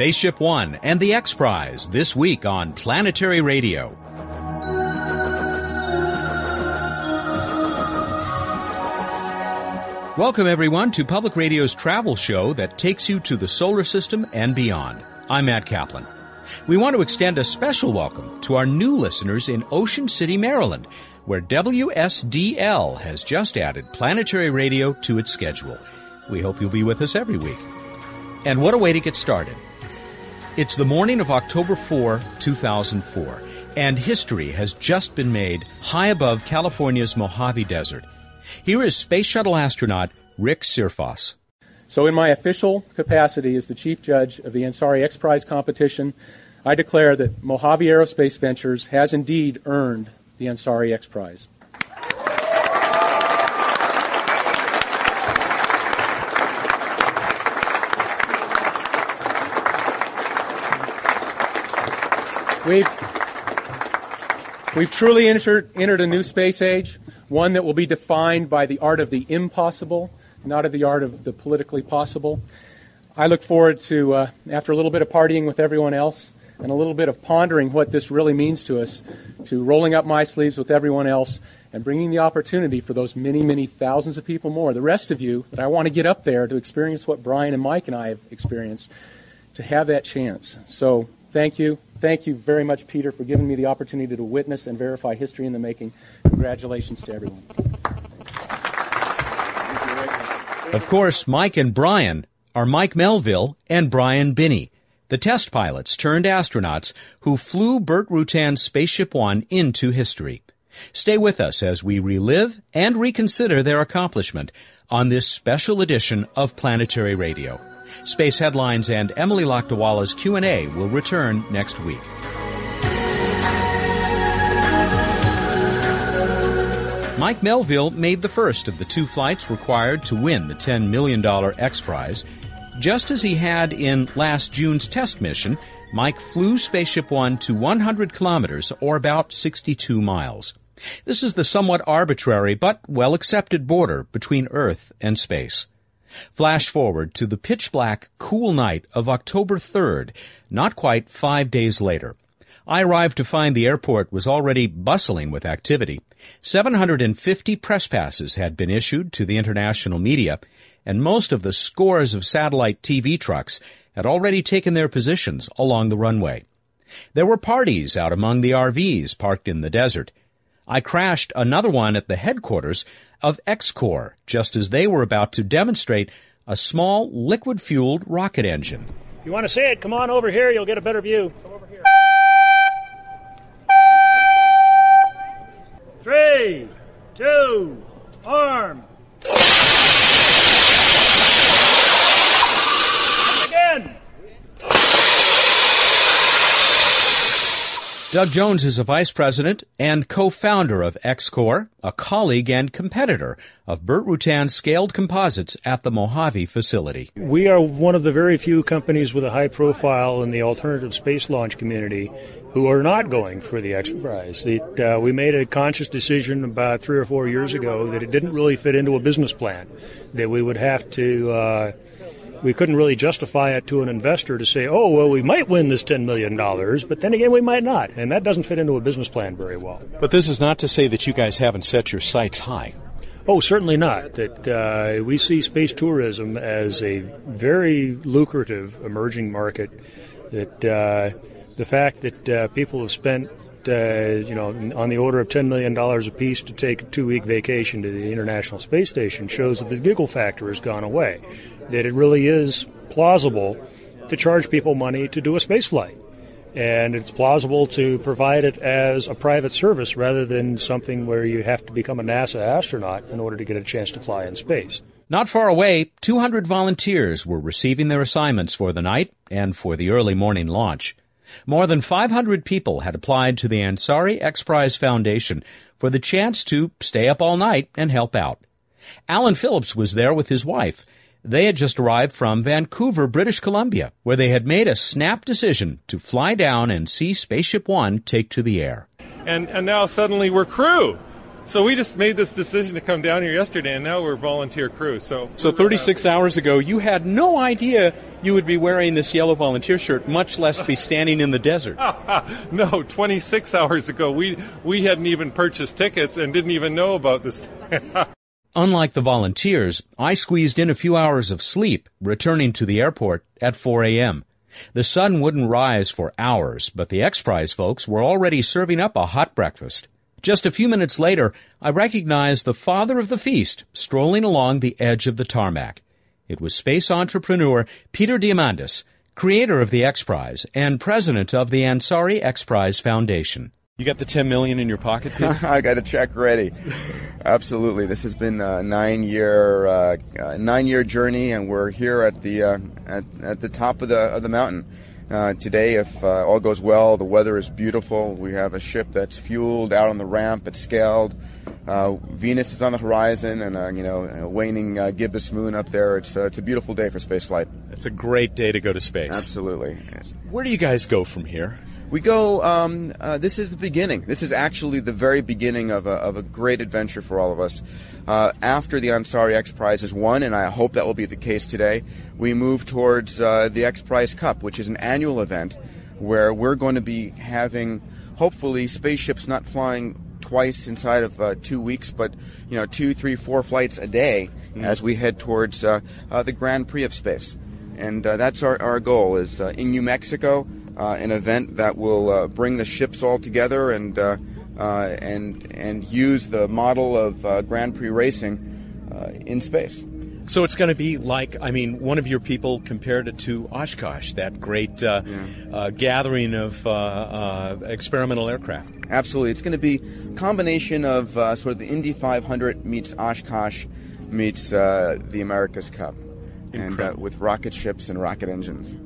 Spaceship One and the X Prize this week on Planetary Radio. Welcome everyone to Public Radio's travel show that takes you to the solar system and beyond. I'm Matt Kaplan. We want to extend a special welcome to our new listeners in Ocean City, Maryland, where WSDL has just added planetary radio to its schedule. We hope you'll be with us every week. And what a way to get started. It's the morning of October 4, 2004, and history has just been made high above California's Mojave Desert. Here is Space Shuttle astronaut Rick Searfoss. So, in my official capacity as the chief judge of the Ansari X Prize competition, I declare that Mojave Aerospace Ventures has indeed earned the Ansari X Prize. We've, we've truly entered, entered a new space age, one that will be defined by the art of the impossible, not of the art of the politically possible. I look forward to, uh, after a little bit of partying with everyone else and a little bit of pondering what this really means to us, to rolling up my sleeves with everyone else and bringing the opportunity for those many, many thousands of people more, the rest of you, that I want to get up there to experience what Brian and Mike and I have experienced, to have that chance. So thank you. Thank you very much, Peter, for giving me the opportunity to witness and verify history in the making. Congratulations to everyone. Of course, Mike and Brian are Mike Melvill and Brian Binnie, the test pilots turned astronauts who flew Burt Rutan's Spaceship One into history. Stay with us as we relive and reconsider their accomplishment on this special edition of Planetary Radio. Space Headlines and Emily Lakdawalla's Q&A will return next week. Mike Melvill made the first of the two flights required to win the $10 million X Prize. Just as he had in last June's test mission, Mike flew Spaceship One to 100 kilometers, or about 62 miles. This is the somewhat arbitrary but well accepted border between Earth and space. Flash forward to the pitch black, cool night of October 3rd, not quite five days later. I arrived to find the airport was already bustling with activity. 750 press passes had been issued to the international media, and most of the scores of satellite TV trucks had already taken their positions along the runway. There were parties out among the RVs parked in the desert. I crashed another one at the headquarters of XCOR just as they were about to demonstrate a small liquid-fueled rocket engine. If you want to see it, come on over here. You'll get a better view. Come over here. Three, two, arm. Again. Doug Jones is a vice president and co-founder of XCOR, a colleague and competitor of Burt Rutan Scaled Composites at the Mojave facility. We are one of the very few companies with a high profile in the alternative space launch community who are not going for the X Prize. It, uh, we made a conscious decision about three or four years ago that it didn't really fit into a business plan, that we would have to uh, we couldn't really justify it to an investor to say, oh, well, we might win this $10 million, but then again, we might not. And that doesn't fit into a business plan very well. But this is not to say that you guys haven't set your sights high. Oh, certainly not. That uh, we see space tourism as a very lucrative emerging market. That uh, the fact that uh, people have spent uh, you know, on the order of $10 million apiece to take a two week vacation to the International Space Station shows that the giggle factor has gone away that it really is plausible to charge people money to do a space flight. And it's plausible to provide it as a private service rather than something where you have to become a NASA astronaut in order to get a chance to fly in space. Not far away, 200 volunteers were receiving their assignments for the night and for the early morning launch. More than 500 people had applied to the Ansari X Prize Foundation for the chance to stay up all night and help out. Alan Phillips was there with his wife they had just arrived from Vancouver, British Columbia, where they had made a snap decision to fly down and see Spaceship One take to the air. And, and now suddenly we're crew. So we just made this decision to come down here yesterday, and now we're volunteer crew. So, so 36 hours ago, you had no idea you would be wearing this yellow volunteer shirt, much less be standing in the desert. no, 26 hours ago, we we hadn't even purchased tickets and didn't even know about this. Unlike the volunteers, I squeezed in a few hours of sleep, returning to the airport at 4 a.m. The sun wouldn't rise for hours, but the X Prize folks were already serving up a hot breakfast. Just a few minutes later, I recognized the father of the feast strolling along the edge of the tarmac. It was space entrepreneur Peter Diamandis, creator of the X Prize and president of the Ansari X Prize Foundation. You got the 10 million in your pocket? I got a check ready. Absolutely. This has been a nine year, uh, nine year journey and we're here at the, uh, at, at the top of the, of the mountain. Uh, today, if uh, all goes well, the weather is beautiful. We have a ship that's fueled out on the ramp. It's scaled. Uh, Venus is on the horizon, and uh, you know, a waning uh, gibbous moon up there. It's uh, it's a beautiful day for spaceflight. It's a great day to go to space. Absolutely. Where do you guys go from here? We go. Um, uh, this is the beginning. This is actually the very beginning of a, of a great adventure for all of us. Uh, after the Ansari X Prize is won, and I hope that will be the case today, we move towards uh, the X Prize Cup, which is an annual event where we're going to be having, hopefully, spaceships not flying twice inside of uh, two weeks, but you know, two, three, four flights a day mm. as we head towards uh, uh, the Grand Prix of space. And that's our, our goal is in New Mexico uh, an event that will uh, bring the ships all together and uh, and and use the model of Grand Prix racing in space. So it's going to be like, I mean, one of your people compared it to Oshkosh, that great uh, yeah. uh, gathering of uh, uh experimental aircraft. Absolutely. It's going to be a combination of sort of the Indy 500 meets Oshkosh meets the America's Cup. Incredible. And with rocket ships and rocket engines.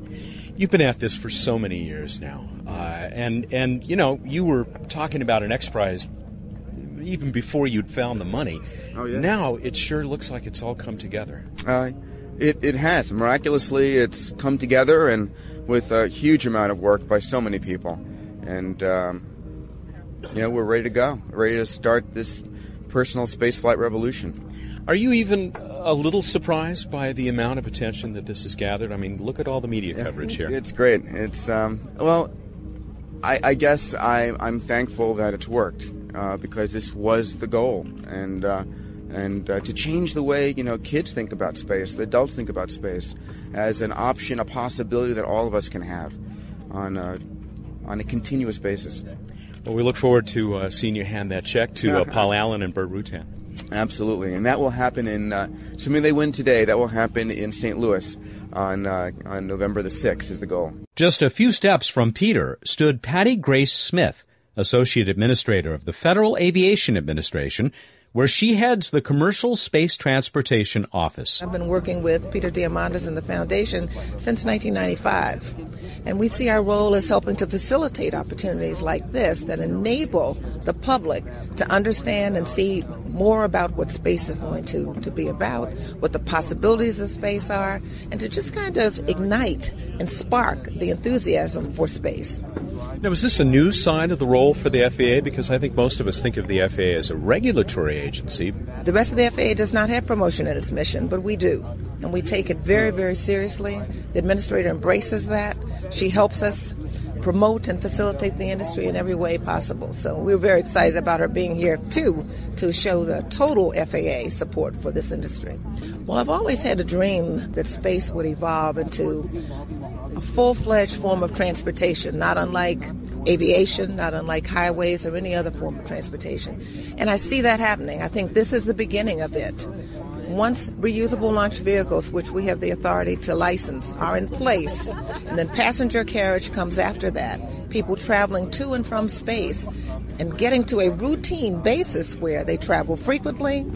You've been at this for so many years now, uh, and and you know you were talking about an X Prize even before you'd found the money. Oh yeah. Now it sure looks like it's all come together. Uh, it it has miraculously. It's come together, and with a huge amount of work by so many people, and um, you know we're ready to go, ready to start this personal spaceflight revolution. Are you even a little surprised by the amount of attention that this has gathered? I mean, look at all the media coverage here. It's great. It's um, well, I, I guess I, I'm thankful that it's worked uh, because this was the goal, and uh, and uh, to change the way you know kids think about space, the adults think about space as an option, a possibility that all of us can have on a, on a continuous basis. Well, we look forward to uh, seeing you hand that check to uh, Paul Allen and Burt Rutan. Absolutely, and that will happen in. Uh, assuming they win today, that will happen in St. Louis on uh, on November the sixth. Is the goal. Just a few steps from Peter stood Patti Grace Smith, Associate Administrator of the Federal Aviation Administration, where she heads the Commercial Space Transportation Office. I've been working with Peter Diamandis and the Foundation since 1995. And we see our role as helping to facilitate opportunities like this that enable the public to understand and see more about what space is going to, to be about, what the possibilities of space are, and to just kind of ignite and spark the enthusiasm for space. Now, is this a new side of the role for the FAA? Because I think most of us think of the FAA as a regulatory agency. The rest of the FAA does not have promotion in its mission, but we do. And we take it very, very seriously. The administrator embraces that. She helps us promote and facilitate the industry in every way possible. So we're very excited about her being here too to show the total FAA support for this industry. Well, I've always had a dream that space would evolve into a full-fledged form of transportation, not unlike aviation, not unlike highways or any other form of transportation. And I see that happening. I think this is the beginning of it. Once reusable launch vehicles, which we have the authority to license, are in place, and then passenger carriage comes after that, people traveling to and from space and getting to a routine basis where they travel frequently,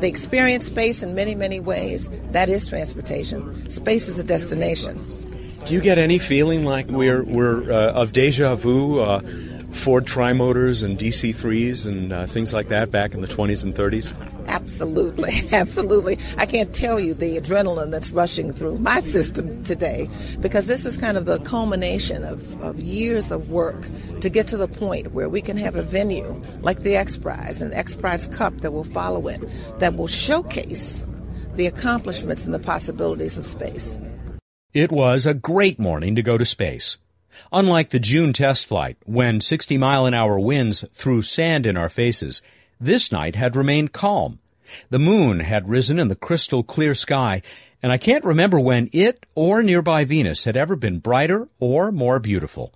they experience space in many, many ways, that is transportation. Space is a destination. Do you get any feeling like we're we're uh, of deja vu? Uh, Ford Trimotors and DC3s and uh, things like that back in the 20s and 30s? Absolutely, absolutely. I can't tell you the adrenaline that's rushing through my system today because this is kind of the culmination of, of years of work to get to the point where we can have a venue like the X Prize and X Prize Cup that will follow it that will showcase the accomplishments and the possibilities of space. It was a great morning to go to space. Unlike the June test flight, when 60 mile an hour winds threw sand in our faces, this night had remained calm. The moon had risen in the crystal clear sky, and I can't remember when it or nearby Venus had ever been brighter or more beautiful.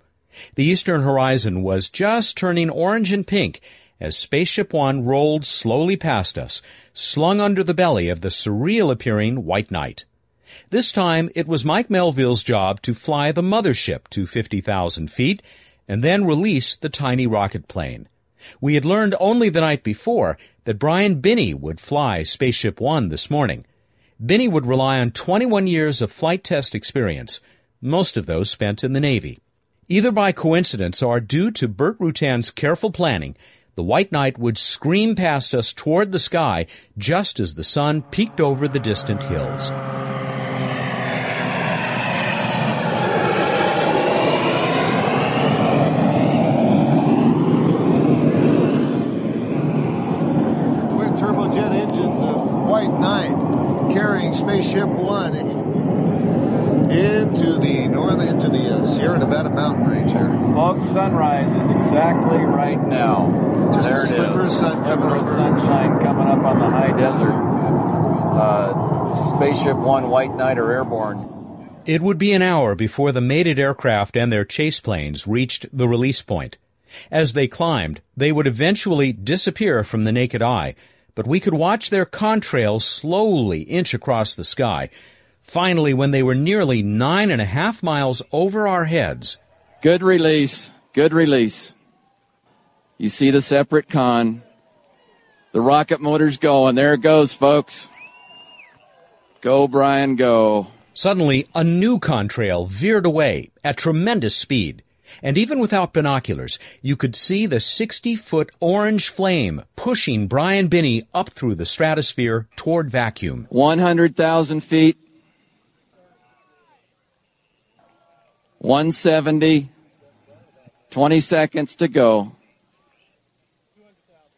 The eastern horizon was just turning orange and pink as Spaceship One rolled slowly past us, slung under the belly of the surreal appearing White Knight. This time it was Mike Melvill's job to fly the mothership to 50,000 feet and then release the tiny rocket plane. We had learned only the night before that Brian Binnie would fly Spaceship One this morning. Binnie would rely on 21 years of flight test experience, most of those spent in the Navy. Either by coincidence or due to Burt Rutan's careful planning, the White Knight would scream past us toward the sky just as the sun peeked over the distant hills. twin turbojet engines of White Knight carrying Spaceship One into the north into the uh, Sierra Nevada mountain range here. Folks, sunrise is exactly right now. Just there a it sliver of sun Sliver coming over. sunshine coming up on the high desert. Uh, Spaceship One White Knight are airborne. It would be an hour before the mated aircraft and their chase planes reached the release point. As they climbed, they would eventually disappear from the naked eye, but we could watch their contrails slowly inch across the sky. Finally, when they were nearly nine and a half miles over our heads, Good release. Good release. You see the separate con. The rocket motor's going. There it goes, folks. Go, Brian, go. Suddenly, a new contrail veered away at tremendous speed. And even without binoculars, you could see the 60 foot orange flame pushing Brian Binnie up through the stratosphere toward vacuum. 100,000 feet. 170. 20 seconds to go.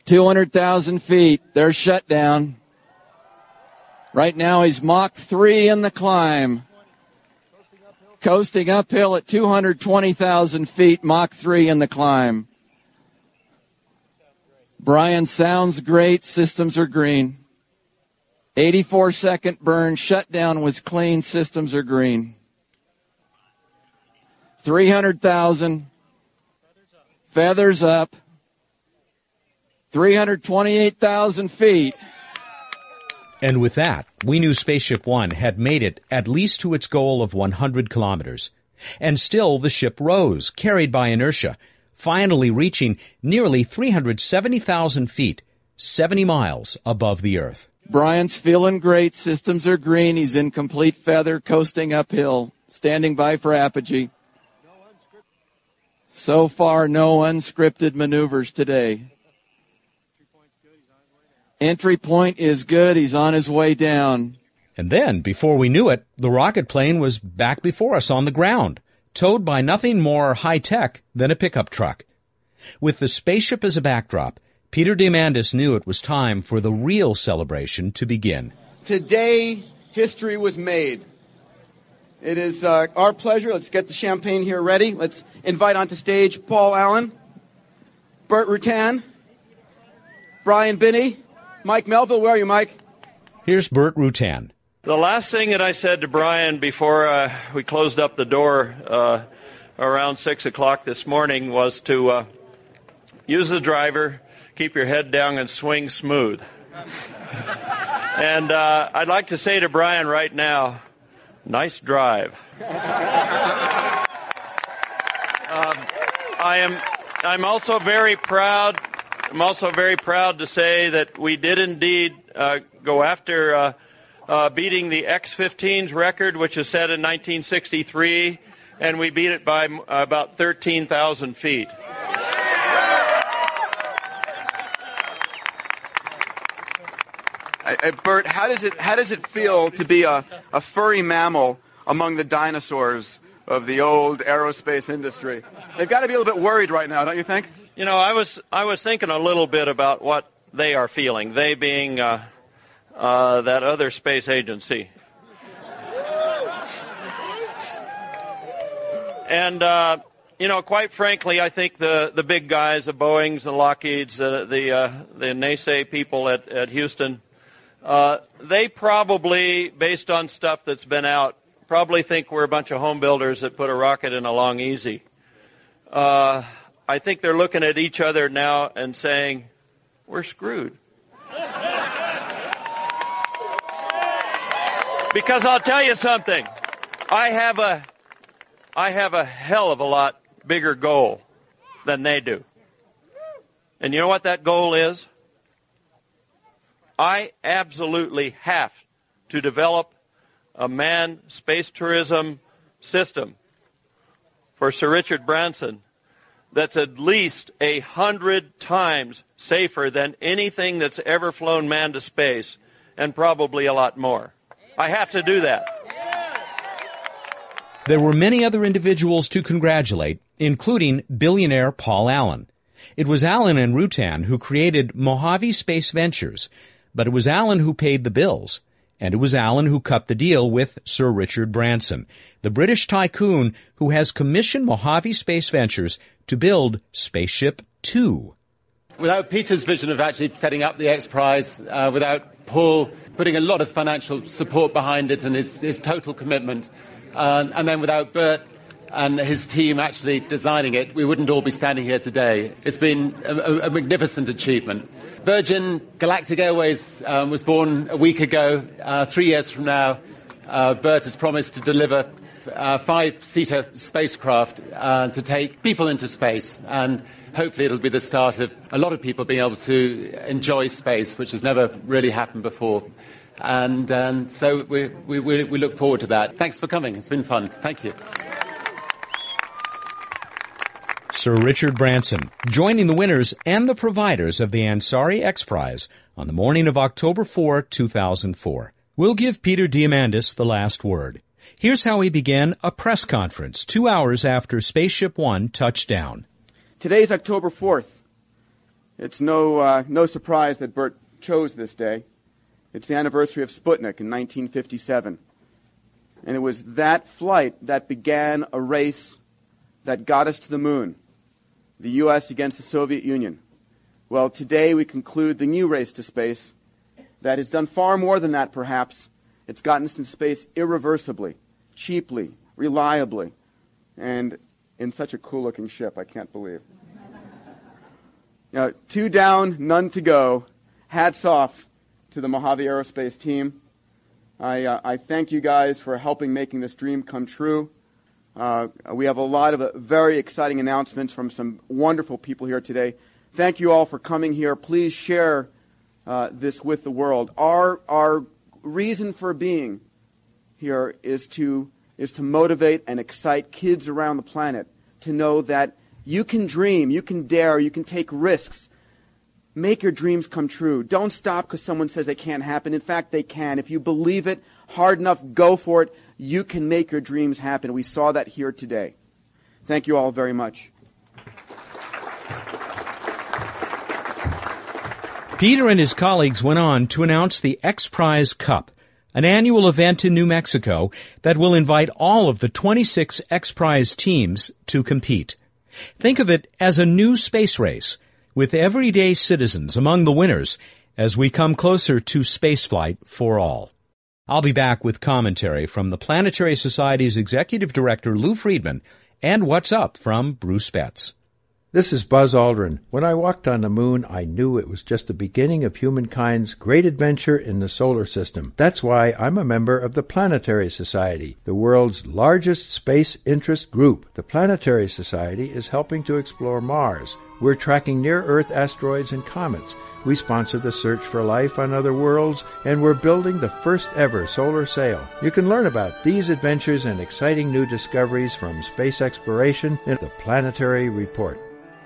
200,000 feet. They're shut down. Right now he's Mach 3 in the climb. Coasting uphill at 220,000 feet, Mach 3 in the climb. Brian sounds great. Systems are green. 84 second burn. Shutdown was clean. Systems are green. 300,000. Feathers up. 328,000 feet. And with that, we knew Spaceship One had made it at least to its goal of 100 kilometers. And still the ship rose, carried by inertia, finally reaching nearly 370,000 feet, 70 miles above the Earth. Brian's feeling great. Systems are green. He's in complete feather, coasting uphill, standing by for apogee. So far, no unscripted maneuvers today. Entry point is good. He's on his way down. And then, before we knew it, the rocket plane was back before us on the ground, towed by nothing more high tech than a pickup truck. With the spaceship as a backdrop, Peter Diamandis knew it was time for the real celebration to begin. Today, history was made. It is uh, our pleasure. Let's get the champagne here ready. Let's invite onto stage Paul Allen, Burt Rutan, Brian Binnie, Mike Melvill. Where are you, Mike? Here's Burt Rutan. The last thing that I said to Brian before uh, we closed up the door uh, around 6 o'clock this morning was to uh, use the driver, keep your head down, and swing smooth. and uh, I'd like to say to Brian right now, nice drive. um, I am. I'm also very proud. I'm also very proud to say that we did indeed uh, go after uh, uh, beating the X-15's record, which is set in 1963, and we beat it by m- about 13,000 feet. Uh, Burt, how does it how does it feel to be a, a furry mammal among the dinosaurs of the old aerospace industry? They've got to be a little bit worried right now, don't you think? You know, I was I was thinking a little bit about what they are feeling. They being uh, uh, that other space agency. And uh, you know, quite frankly, I think the, the big guys, the Boeing's, the Lockheed's, the the, uh, the people at, at Houston, uh, they probably, based on stuff that's been out, probably think we're a bunch of home builders that put a rocket in a Long-EZ. Uh, I think they're looking at each other now and saying, we're screwed. because I'll tell you something. I have a I have a hell of a lot bigger goal than they do. And you know what that goal is? I absolutely have to develop a manned space tourism system for Sir Richard Branson that's at least a hundred times safer than anything that's ever flown man to space and probably a lot more. I have to do that. There were many other individuals to congratulate, including billionaire Paul Allen. It was Allen and Rutan who created Mojave Space Ventures, but it was Allen who paid the bills. And it was Allen who cut the deal with Sir Richard Branson, the British tycoon who has commissioned Mojave Space Ventures to build Spaceship Two. Without Peter's vision of actually setting up the X Prize, uh, without Paul putting a lot of financial support behind it and his, his total commitment, uh, and then without Burt and his team actually designing it, we wouldn't all be standing here today. It's been a, a magnificent achievement. Virgin Galactic Airways um, was born a week ago. Uh, three years from now, uh, Burt has promised to deliver uh, five-seater spacecraft uh, to take people into space, and hopefully it'll be the start of a lot of people being able to enjoy space, which has never really happened before. And, and so we, we, we look forward to that. Thanks for coming. It's been fun. Thank you. Sir Richard Branson, joining the winners and the providers of the Ansari X Prize on the morning of October 4, 2004. We'll give Peter Diamandis the last word. Here's how he began a press conference two hours after Spaceship One touched down. Today's October 4th. It's no, uh, no surprise that Burt chose this day. It's the anniversary of Sputnik in 1957. And it was that flight that began a race that got us to the moon the U.S. against the Soviet Union. Well, today we conclude the new race to space that has done far more than that, perhaps. It's gotten us into space irreversibly, cheaply, reliably, and in such a cool looking ship, I can't believe. Now, two down, none to go. Hats off to the Mojave Aerospace team. I, uh, I thank you guys for helping making this dream come true. Uh, we have a lot of uh, very exciting announcements from some wonderful people here today. Thank you all for coming here. Please share uh, this with the world. Our, our reason for being here is to, is to motivate and excite kids around the planet to know that you can dream, you can dare, you can take risks. Make your dreams come true. Don't stop because someone says they can't happen. In fact, they can. If you believe it hard enough, go for it. You can make your dreams happen. We saw that here today. Thank you all very much. Peter and his colleagues went on to announce the X Prize Cup, an annual event in New Mexico that will invite all of the 26 X Prize teams to compete. Think of it as a new space race with everyday citizens among the winners as we come closer to spaceflight for all. I'll be back with commentary from the Planetary Society's Executive Director Lou Friedman and What's Up from Bruce Betts. This is Buzz Aldrin. When I walked on the moon, I knew it was just the beginning of humankind's great adventure in the solar system. That's why I'm a member of the Planetary Society, the world's largest space interest group. The Planetary Society is helping to explore Mars, we're tracking near Earth asteroids and comets. We sponsor the search for life on other worlds, and we're building the first ever solar sail. You can learn about these adventures and exciting new discoveries from space exploration in the Planetary Report.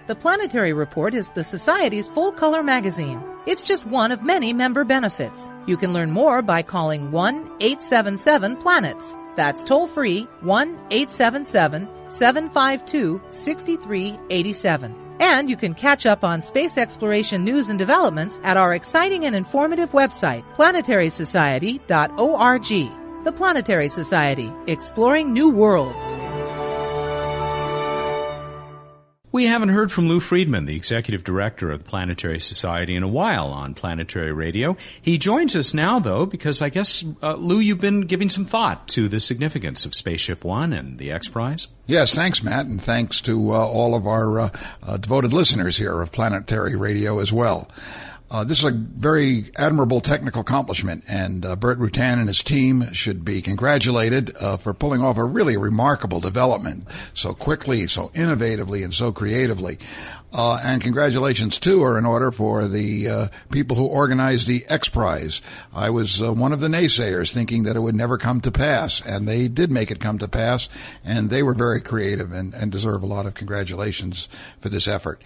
The Planetary Report is the Society's full color magazine. It's just one of many member benefits. You can learn more by calling 1 877 Planets. That's toll free 1 877 752 6387. And you can catch up on space exploration news and developments at our exciting and informative website, planetarySociety.org. The Planetary Society, exploring new worlds. We haven't heard from Lou Friedman, the executive director of the Planetary Society, in a while on Planetary Radio. He joins us now, though, because I guess, uh, Lou, you've been giving some thought to the significance of Spaceship One and the X Prize. Yes, thanks, Matt, and thanks to uh, all of our uh, uh devoted listeners here of Planetary Radio as well. Uh, this is a very admirable technical accomplishment, and uh, Burt Rutan and his team should be congratulated uh, for pulling off a really remarkable development so quickly, so innovatively, and so creatively. Uh, and congratulations too are in order for the uh, people who organized the X Prize. I was uh, one of the naysayers, thinking that it would never come to pass, and they did make it come to pass. And they were very creative and, and deserve a lot of congratulations for this effort.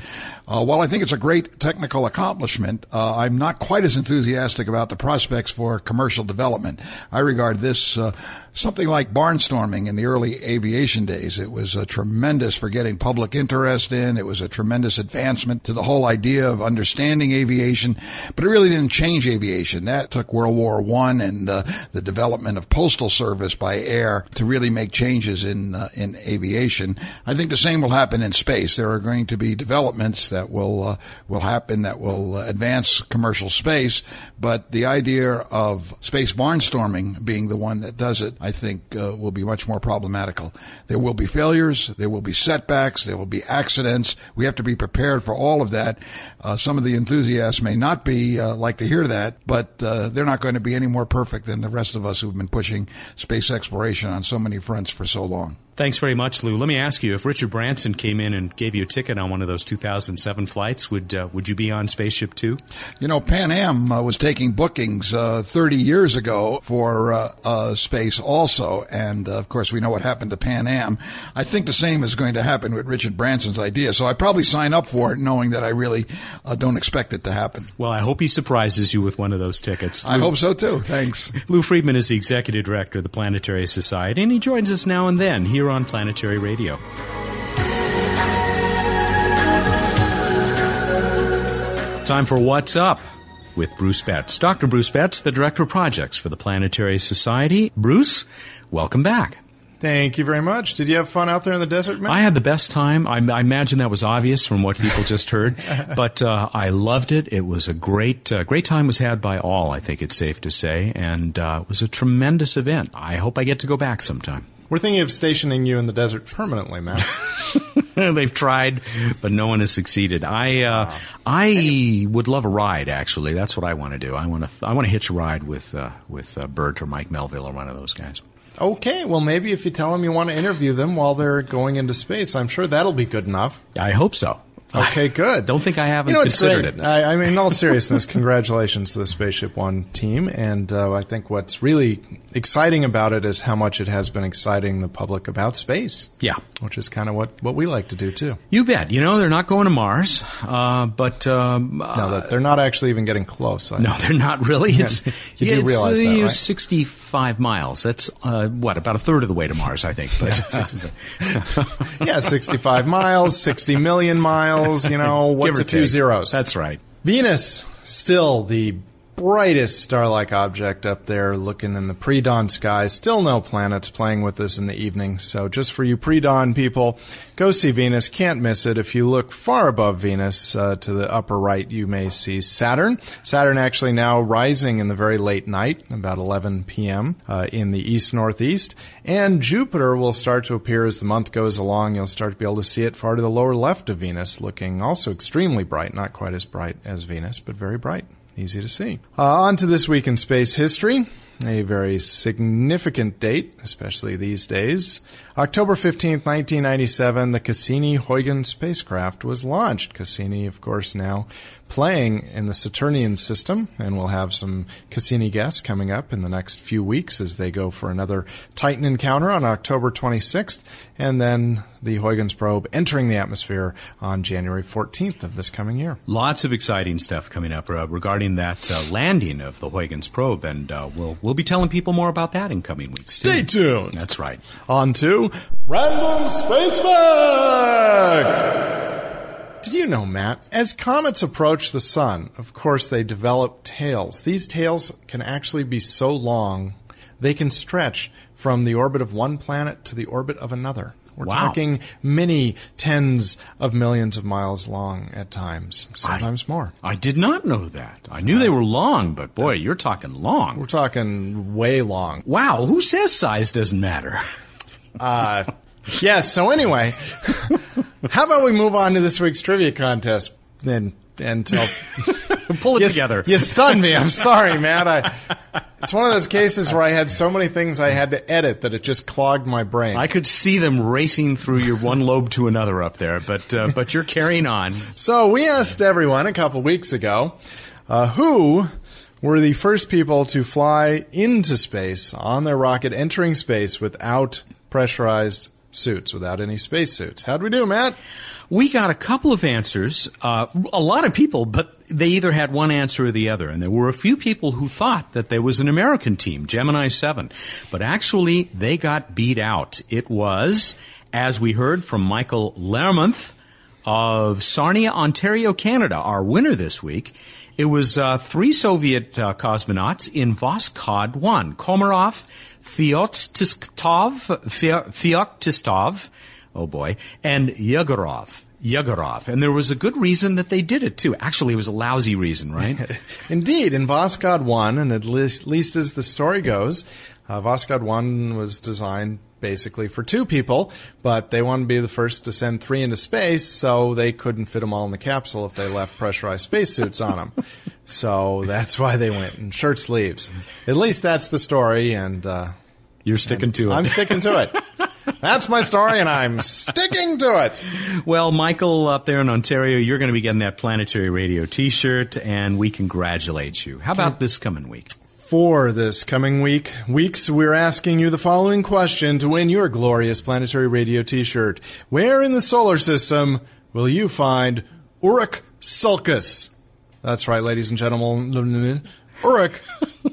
Uh, while I think it's a great technical accomplishment, uh, I'm not quite as enthusiastic about the prospects for commercial development. I regard this uh, something like barnstorming in the early aviation days. It was a tremendous for getting public interest in. It was a tremendous advancement to the whole idea of understanding aviation, but it really didn't change aviation. That took World War One and uh, the development of postal service by air to really make changes in uh, in aviation. I think the same will happen in space. There are going to be developments that will uh, will happen that will advance commercial space, but the idea of space barnstorming being the one that does it I think uh, will be much more problematical. There will be failures, there will be setbacks, there will be accidents. We have to be prepared for all of that. Uh, some of the enthusiasts may not be uh, like to hear that, but uh, they're not going to be any more perfect than the rest of us who've been pushing space exploration on so many fronts for so long. Thanks very much, Lou. Let me ask you: If Richard Branson came in and gave you a ticket on one of those 2007 flights, would uh, would you be on Spaceship Two? You know, Pan Am uh, was taking bookings uh, 30 years ago for uh, uh, space, also, and uh, of course we know what happened to Pan Am. I think the same is going to happen with Richard Branson's idea. So I probably sign up for it, knowing that I really don't expect it to happen. Well, I hope he surprises you with one of those tickets. I hope so too. Thanks. Lou Friedman is the executive director of the Planetary Society, and he joins us now and then here here on Planetary Radio. Time for What's Up with Bruce Betts. Dr. Bruce Betts, the Director of Projects for the Planetary Society. Bruce, welcome back. Thank you very much. Did you have fun out there in the desert, man? I had the best time. I, I imagine that was obvious from what people just heard, but uh, I loved it. It was a great, uh, great time was had by all. I think it's safe to say, and uh, it was a tremendous event. I hope I get to go back sometime. We're thinking of stationing you in the desert permanently, Matt. They've tried, but no one has succeeded. I uh, wow. I would love a ride. Actually, that's what I want to do. I want to I want to hitch a ride with uh, with uh, Burt or Mike Melvill or one of those guys. Okay, well maybe if you tell them you want to interview them while they're going into space, I'm sure that'll be good enough. I hope so. Okay, good. Don't think I haven't you know, considered it. I, I, mean, in all seriousness, congratulations to the Spaceship One team. And uh, I think what's really exciting about it is how much it has been exciting the public about space. Yeah. Which is kind of what, what we like to do, too. You bet. You know, they're not going to Mars, uh, but. Um, no, they're not actually even getting close. I no, they're not really. It's, you do it's, realize that, right? 65 miles. That's, uh, what, about a third of the way to Mars, I think. But, yeah, 65 miles, 60 million miles, you know, what's a two zeros? That's right. Venus, still the brightest star-like object up there looking in the pre-dawn sky. Still no planets playing with us in the evening. So just for you pre-dawn people, go see Venus. Can't miss it. If you look far above Venus uh, to the upper right, you may see Saturn. Saturn actually now rising in the very late night, about 11 p.m. Uh, in the east-northeast. And Jupiter will start to appear as the month goes along. You'll start to be able to see it far to the lower left of Venus, looking also extremely bright. Not quite as bright as Venus, but very bright easy to see. Uh, on to this week in space history. A very significant date, especially these days. October 15th, 1997, the Cassini-Huygens spacecraft was launched. Cassini, of course, now playing in the Saturnian system, and we'll have some Cassini guests coming up in the next few weeks as they go for another Titan encounter on October 26th, and then the Huygens probe entering the atmosphere on January 14th of this coming year. Lots of exciting stuff coming up uh, regarding that uh, landing of the Huygens probe, and uh, we'll we'll be telling people more about that in coming weeks. Stay too. tuned. That's right. On to Random Space Fact! Did you know, Matt? As comets approach the sun, of course, they develop tails. These tails can actually be so long, they can stretch from the orbit of one planet to the orbit of another. We're Wow. talking many tens of millions of miles long at times, sometimes more. I did not know that. I knew they were long, but boy, you're talking long. We're talking way long. Wow, who says size doesn't matter? Uh, yes. So anyway, how about we move on to this week's trivia contest? Then until pull it you, together. You stunned me. I'm sorry, man. I, it's one of those cases where I had so many things I had to edit that it just clogged my brain. I could see them racing through your one lobe to another up there, but uh, but you're carrying on. So we asked everyone a couple weeks ago uh, who were the first people to fly into space on their rocket, entering space without pressurized suits, without any spacesuits. How'd we do, Matt? We got a couple of answers, uh, a lot of people, but they either had one answer or the other. And there were a few people who thought that there was an American team, Gemini 7. But actually, they got beat out. It was, as we heard from Michael Lermonth of Sarnia, Ontario, Canada, our winner this week. It was uh, three Soviet uh, cosmonauts in Voskhod 1, Komarov, Feoktistov, Fy- oh boy, and Yegorov. Yegorov. And there was a good reason that they did it too. Actually, it was a lousy reason, right? Indeed, in Voskhod 1, and at least, least as the story goes, uh, Voskhod 1 was designed basically for two people, but they wanted to be the first to send three into space, so they couldn't fit them all in the capsule if they left pressurized spacesuits on them. So that's why they went in shirt sleeves. At least that's the story, and uh, you're sticking to it. I'm sticking to it. That's my story, and I'm sticking to it. Well, Michael, up there in Ontario, you're going to be getting that Planetary Radio T-shirt, and we congratulate you. How about this coming week? For this coming week, weeks, we're asking you the following question to win your glorious Planetary Radio t-shirt. Where in the solar system will you find Uruk Sulcus? That's right, ladies and gentlemen. Uruk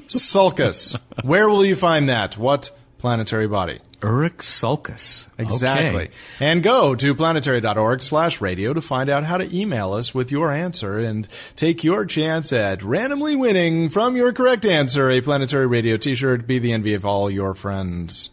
Sulcus. Where will you find that? What planetary body? Uruk Sulcus. Exactly. Okay. And go to planetary.org slash radio to find out how to email us with your answer and take your chance at randomly winning from your correct answer a planetary radio t-shirt. Be the envy of all your friends.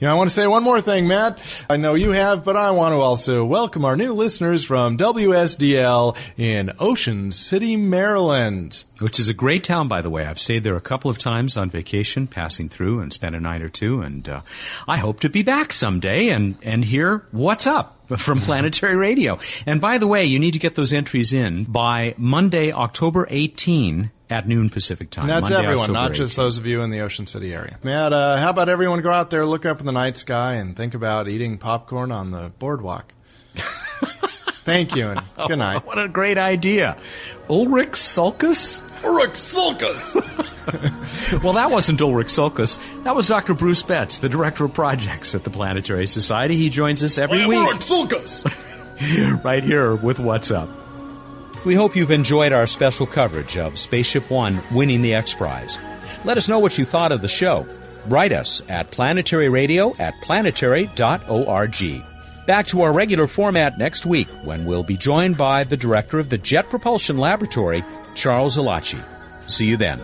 You know, I want to say one more thing, Matt. I know you have, but I want to also welcome our new listeners from WSDL in Ocean City, Maryland. Which is a great town, by the way. I've stayed there a couple of times on vacation, passing through and spent a night or two, and uh, I hope to be back someday and, and hear what's up from Planetary Radio. And by the way, you need to get those entries in by Monday, October 18 at noon Pacific time. And that's Monday, everyone, October not just those of you in the Ocean City area. Matt, uh, how about everyone go out there, look up in the night sky, and think about eating popcorn on the boardwalk? Thank you, and good night. What a great idea. Ulrich Sulcus? Ulrich Sulcus! well, that wasn't Ulrich Sulcus. That was Dr. Bruce Betts, the Director of Projects at the Planetary Society. He joins us every week. Ulrich Sulcus! right here with What's Up. We hope you've enjoyed our special coverage of Spaceship One winning the X Prize. Let us know what you thought of the show. Write us at planetaryradio at planetary.org. Back to our regular format next week when we'll be joined by the director of the Jet Propulsion Laboratory, Charles Elachi. See you then.